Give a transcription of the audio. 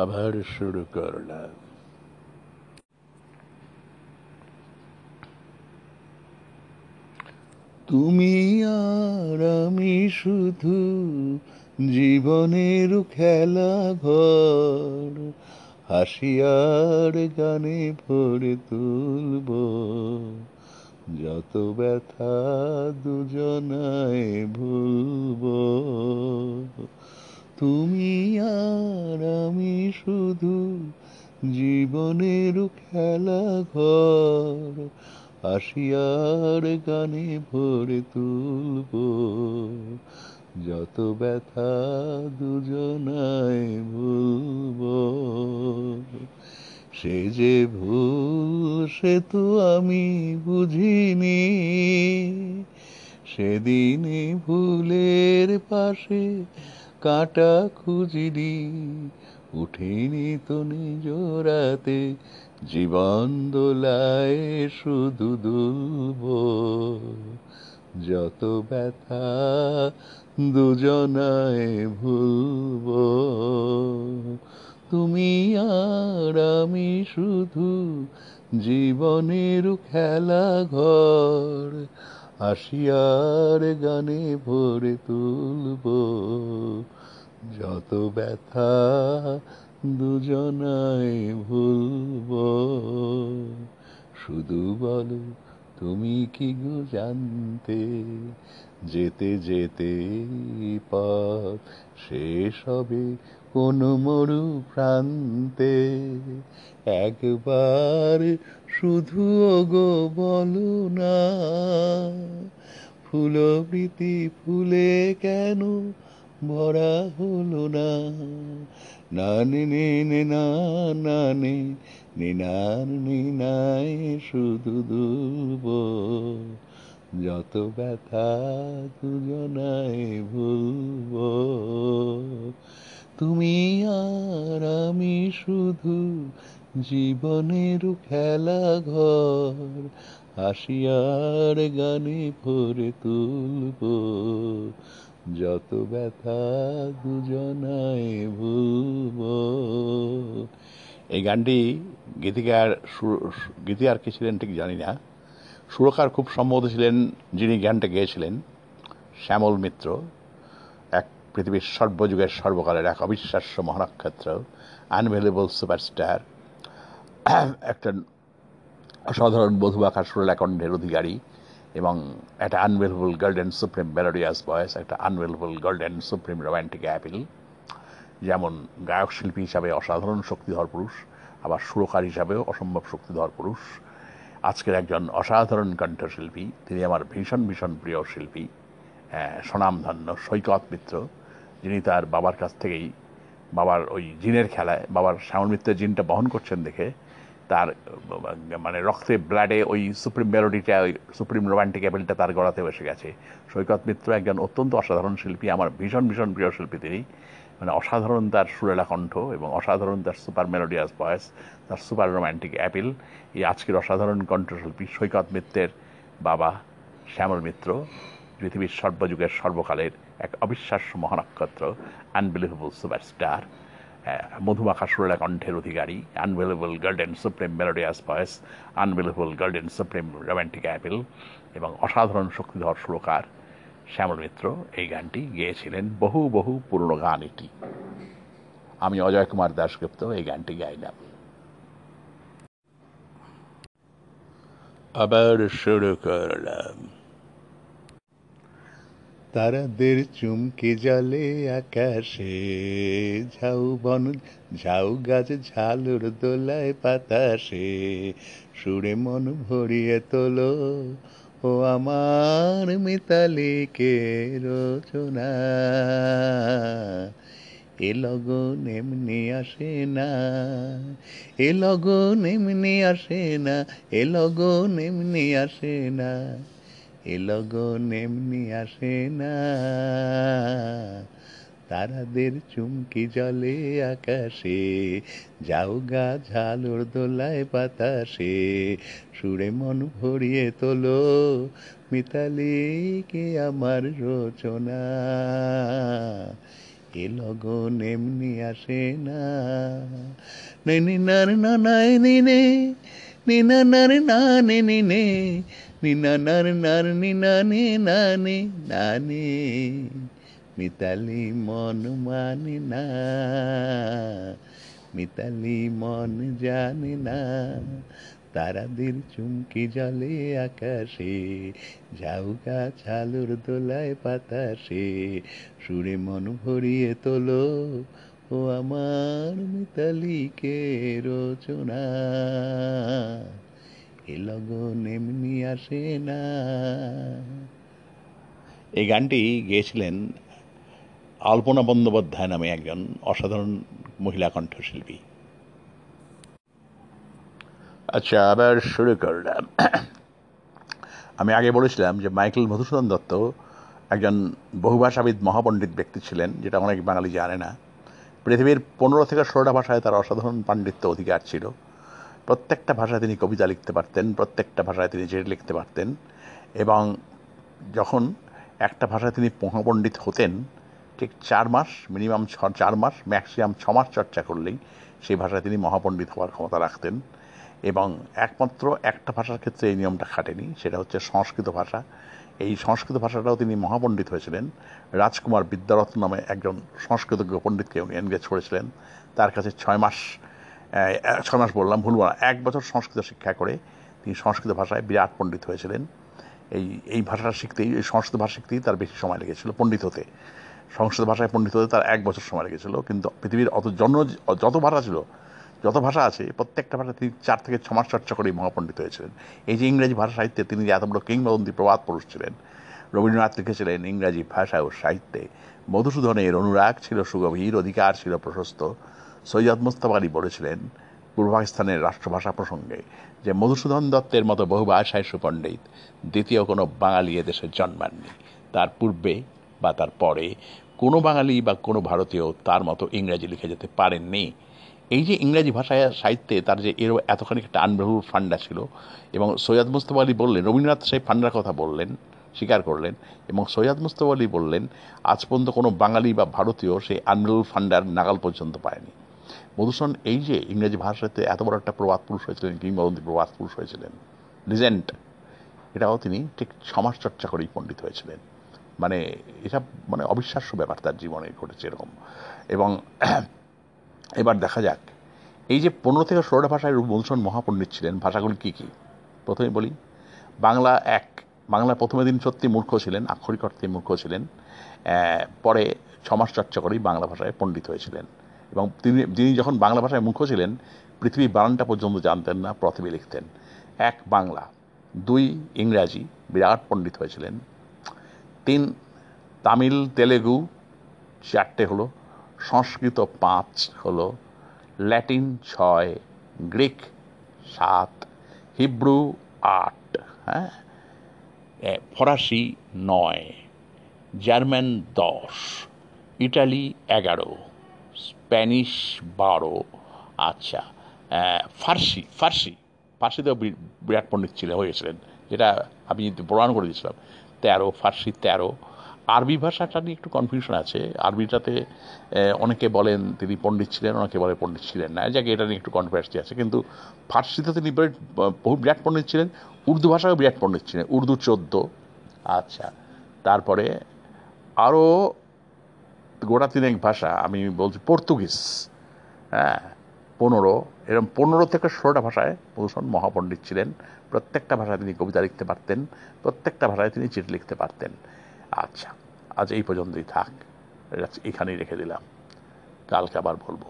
আবার শুরু করলাম। তুমি আর আমি শুধু জীবনের খেলা ঘর, হাসিয়ার গানে ভরে তুলব। যত ব্যথা দুজনায় ভুলব। তুমি আর আমি শুধু জীবনের খেলা ঘর আসিয়ার গানে ভরে তুলব। যত ব্যথা দুজনায় ভুলব। সে যে ভুল, সে তো আমি বুঝিনি। সেদিনে ভুলের পাশে কাটা খুঁজিনি উঠিনি তো নিজ রাতে, জীবন দোলায় শুধু দুলব যত ব্যথা দুজনায় ভুলব। তুমি আর আমি শুধু জীবনের খেলা ঘর আসিয়ার গানে ভরে তুলব। যত ব্যথা দুজনায় ভুলব। শুধু বলো, তুমি কি গো জানতে? যেতে যেতে পথ শেষ হবে কোন মরু প্রান্তে। একবার শুধু গো বলো না ফুলবৃতি ফুলে কেন ভরা হলো না? নানে নে নে নানে নিনান নিনায় শুধু দুলব যত ব্যথা দুজনায় ভুলব। তুমি আর আমি শুধু জীবনের খেলা ঘর, হাসিয়ার গানে ভরে তুলব। যত ব্যথা দুজনায় ভুলব। এই গানটি গীতিকার গীতিকার কে ছিলেন ঠিক জানি না। সুরকার খুব সম্ভবত ছিলেন যিনি গানটা গেয়েছিলেন, শ্যামল মিত্র। পৃথিবীর সর্বযুগের সর্বকালের এক অবিশ্বাস্য মহানক্ষত্র আনভেলেবল সুপারস্টার একটা অসাধারণ বধু বধুবাকার সুরেলাকণ্ঠের অধিকারী এবং একটা unbelievable golden supreme melodious voice একটা unbelievable golden supreme romantic appeal যেমন গায়ক শিল্পী হিসাবে অসাধারণ শক্তিধর পুরুষ, আবার সুরকার হিসাবেও অসম্ভব শক্তিধর পুরুষ। আজকের একজন অসাধারণ কণ্ঠশিল্পী, তিনি আমার ভীষণ ভীষণ প্রিয় শিল্পী স্বনামধন্য সৈকত মিত্র। যিনি তার বাবার কাছ থেকেই বাবার ওই জিনের খেলায়, বাবার শ্যামল মিত্রের জিনটা বহন করছেন দেখে, তার মানে রক্তে ব্লাডে ওই সুপ্রিম মেলোডিটা, ওই সুপ্রিম রোমান্টিক অ্যাপেলটা তার গড়াতে বসে গেছে। সৈকত মিত্র একজন অত্যন্ত অসাধারণ শিল্পী, আমার ভীষণ ভীষণ প্রিয় শিল্পী তিনি। মানে অসাধারণ তার সুরেলা কণ্ঠ এবং অসাধারণ তার সুপার মেলোডিয়াস ভয়েস, তার সুপার রোম্যান্টিক অ্যাপিল, এই আজকের অসাধারণ কণ্ঠশিল্পী সৈকত মিত্রের বাবা শ্যামল মিত্র। পৃথিবীর সর্বযুগের সর্বকালের এক অবিশ্বাস্য মহানক্ষত্র আনবিলিভেবল সুপারস্টার মধুমাখা সুরেলা কণ্ঠের অধিকারী unbelievable golden supreme melodious voice unbelievable golden supreme romantic appeal এবং অসাধারণ শক্তিধর সুরকার শ্যামল মিত্র এই গানটি গেয়েছিলেন বহু বহু পুরনো গান এটি। আমি অজয় কুমার দাসগুপ্ত এই গানটি গাইলাম। আবার শুরু করলাম। তারাদের চুমকি জলে আকাশে। ঝাউ বন, ঝাউ গাছ ঝালুর দোলায় পাতাসে সুরে মন ভরিয়ে তোলো, ও আমার মিতালিকে রচনা। এ লগন এমনি আসে না, এ লগন এমনি আসে না, এ লগন এমনি আসে না। এ লগন এমনি আসে না। তারাদের চুমকি জলে আকাশে, যাও গা ঝালোর দোলায় বাতাসে। সুরে মন ভরিয়ে তোলো মিতালিকে আমার রচনা। এ লগন এমনি আসে না। নে নি না নাই নি নে নি না না রে না নে নি নে নি না না রে না রে নি না নে না নে না নে মিতালি মন মানে না মিতালি মন জানে না তারাদের চুমকি জলে আকাশে ঝাউকা ছালুর দোলায় বাতাসে সুরে মন ভরিয়ে তোলো ও আমার মিতালিকে রচনা এ লগন এমনি আসে না। এই গানটি গেয়েছিলেন আলপনা বন্দ্যোপাধ্যায় নামে একজন অসাধারণ মহিলা কণ্ঠশিল্পী। আচ্ছা আবার শুরু করলাম। আমি আগে বলেছিলাম যে মাইকেল মধুসূদন দত্ত একজন বহুভাষাবিদ মহাপণ্ডিত ব্যক্তি ছিলেন, যেটা অনেক বাঙালি জানে না। পৃথিবীর পনেরো থেকে ষোলোটা ভাষায় তার অসাধারণ পাণ্ডিত্য অধিকার ছিল। প্রত্যেকটা ভাষায় তিনি কবিতা লিখতে পারতেন, প্রত্যেকটা ভাষায় তিনি জেট লিখতে পারতেন এবং যখন একটা ভাষায় তিনি মহাপণ্ডিত হতেন, ঠিক চার মাস, মিনিমাম ছ, চার মাস, ম্যাক্সিমাম ছ মাস চর্চা করলেই সেই ভাষায় তিনি মহাপণ্ডিত হওয়ার ক্ষমতা রাখতেন এবং একমাত্র একটা ভাষার ক্ষেত্রে এই নিয়মটা খাটেনি, সেটা হচ্ছে সংস্কৃত ভাষা। এই সংস্কৃত ভাষাটাও তিনি মহাপণ্ডিত হয়েছিলেন। রাজকুমার বিদ্যারত্ন নামে একজন সংস্কৃতজ্ঞ পণ্ডিতকে উনি এনগেজ করেছিলেন। তার কাছে ছয় মাস ছয় মাস বললাম ভুলব না এক বছর সংস্কৃত শিক্ষা করে তিনি সংস্কৃত ভাষায় বিরাট পণ্ডিত হয়েছিলেন। এই এই ভাষাটা শিখতেই এই সংস্কৃত ভাষা শিখতেই তার বেশি সময় লেগেছিল পণ্ডিত হতে। সংস্কৃত ভাষায় পণ্ডিত হতে তার এক বছর সময় লেগেছিল, কিন্তু পৃথিবীর অত জন, যত ভাষা ছিল, যত ভাষা আছে, প্রত্যেকটা ভাষা তিনি চার থেকে ছ মাস চর্চা করেই মহাপণ্ডিত হয়েছিলেন। এই যে ইংরেজি ভাষা সাহিত্যে তিনি যে এত বড় কিংবদন্তি প্রবাদ পুরুষ ছিলেন, রবীন্দ্রনাথ লিখেছিলেন, ইংরাজি ভাষা ও সাহিত্যে মধুসূদনের অনুরাগ ছিল সুগভীর, অধিকার ছিল প্রশস্ত। সৈয়দ মুস্তাফ আলী বলেছিলেন পূর্ব পাকিস্তানের রাষ্ট্রভাষা প্রসঙ্গে যে মধুসূদন দত্তের মতো বহু ভাষায় সুপণ্ডিত দ্বিতীয় কোনো বাঙালি এদেশে জন্মাননি। তার পূর্বে বা তার পরে কোনো বাঙালি বা কোনো ভারতীয় তার মতো ইংরেজি লিখে যেতে পারেননি। এই যে ইংরেজি ভাষায় সাহিত্যে তার যে এর এতখানি একটা আনবেহুর ফান্ডা ছিল এবং সৈয়দ মুস্তফা আলী বললেন, রবীন্দ্রনাথ সেই ফান্ডার কথা বললেন, স্বীকার করলেন এবং সৈয়দ মুস্তফা আলী বললেন, আজ পর্যন্ত কোনো বাঙালি বা ভারতীয় সেই আনবেহুর ফান্ডার নাগাল পর্যন্ত পায়নি। মধুসূদন, এই যে ইংরেজি ভাষাতে এত বড় একটা প্রবাদ পুরুষ হয়েছিলেন, কিংবদন্তি প্রবাদ পুরুষ হয়েছিলেন লিজেন্ট এটাও তিনি ঠিক সমাজ চর্চা করেই পণ্ডিত হয়েছিলেন। মানে এটা মানে অবিশ্বাস্য ব্যাপার তার জীবনে ঘটেছে এরকম। এবং এবার দেখা যাক, এই যে পনেরো থেকে ষোলোটা ভাষায় মধুসূদন মহাপণ্ডিত ছিলেন, ভাষাগুলি কী কী? প্রথমে বলি, বাংলা এক, বাংলা প্রথমে দিন সত্যি মূর্খ ছিলেন, আক্ষরিক অর্থে মূর্খ ছিলেন পরে ছমাস চর্চা করেই বাংলা ভাষায় পণ্ডিত হয়েছিলেন। এবং তিনি, যিনি যখন বাংলা ভাষায় মুখ্য ছিলেন পৃথিবীর বানানটা পর্যন্ত জানতেন না প্রথমে লিখতেন। এক বাংলা, দুই ইংরাজি, বিরাট পণ্ডিত হয়েছিলেন। তিন, তামিল, তেলেগু, চারটে হলো, সংস্কৃত পাঁচ হলো, ল্যাটিন ছয়, গ্রিক সাত, হিব্রু আট হ্যাঁ? ফরাসি নয়, জার্মান দশ, ইটালি এগারো। স্প্যানিশ বারো আচ্ছা ফার্সি ফার্সি, ফার্সিতেও বিরাট পণ্ডিত ছিলেন হয়েছিলেন, যেটা আমি প্রমাণ করে দিয়েছিলাম, তেরো, ফার্সি তেরো, আরবি ভাষাটা নিয়ে একটু কনফিউশন আছে, আরবিটাতে অনেকে বলেন তিনি পণ্ডিত ছিলেন, অনেকে বলে পণ্ডিত ছিলেন না, যাকে, এটা নিয়ে একটু কন্ট্রোভার্সি আছে, কিন্তু ফার্সিতে তিনি বহু বিরাট পণ্ডিত ছিলেন, উর্দু ভাষাও বিরাট পণ্ডিত ছিলেন, উর্দু চোদ্দ আচ্ছা তারপরে আরও গোটা তিনেক ভাষা, আমি বলছি পর্তুগিজ হ্যাঁ পনেরো এরকম পনেরো থেকে ষোলোটা ভাষায় মধুসূদন মহাপণ্ডিত ছিলেন। প্রত্যেকটা ভাষায় তিনি কবিতা লিখতে পারতেন, প্রত্যেকটা ভাষায় তিনি চিঠি লিখতে পারতেন। আচ্ছা আজ এই পর্যন্তই থাক, এখানেই রেখে দিলাম। কালকে আবার বলব।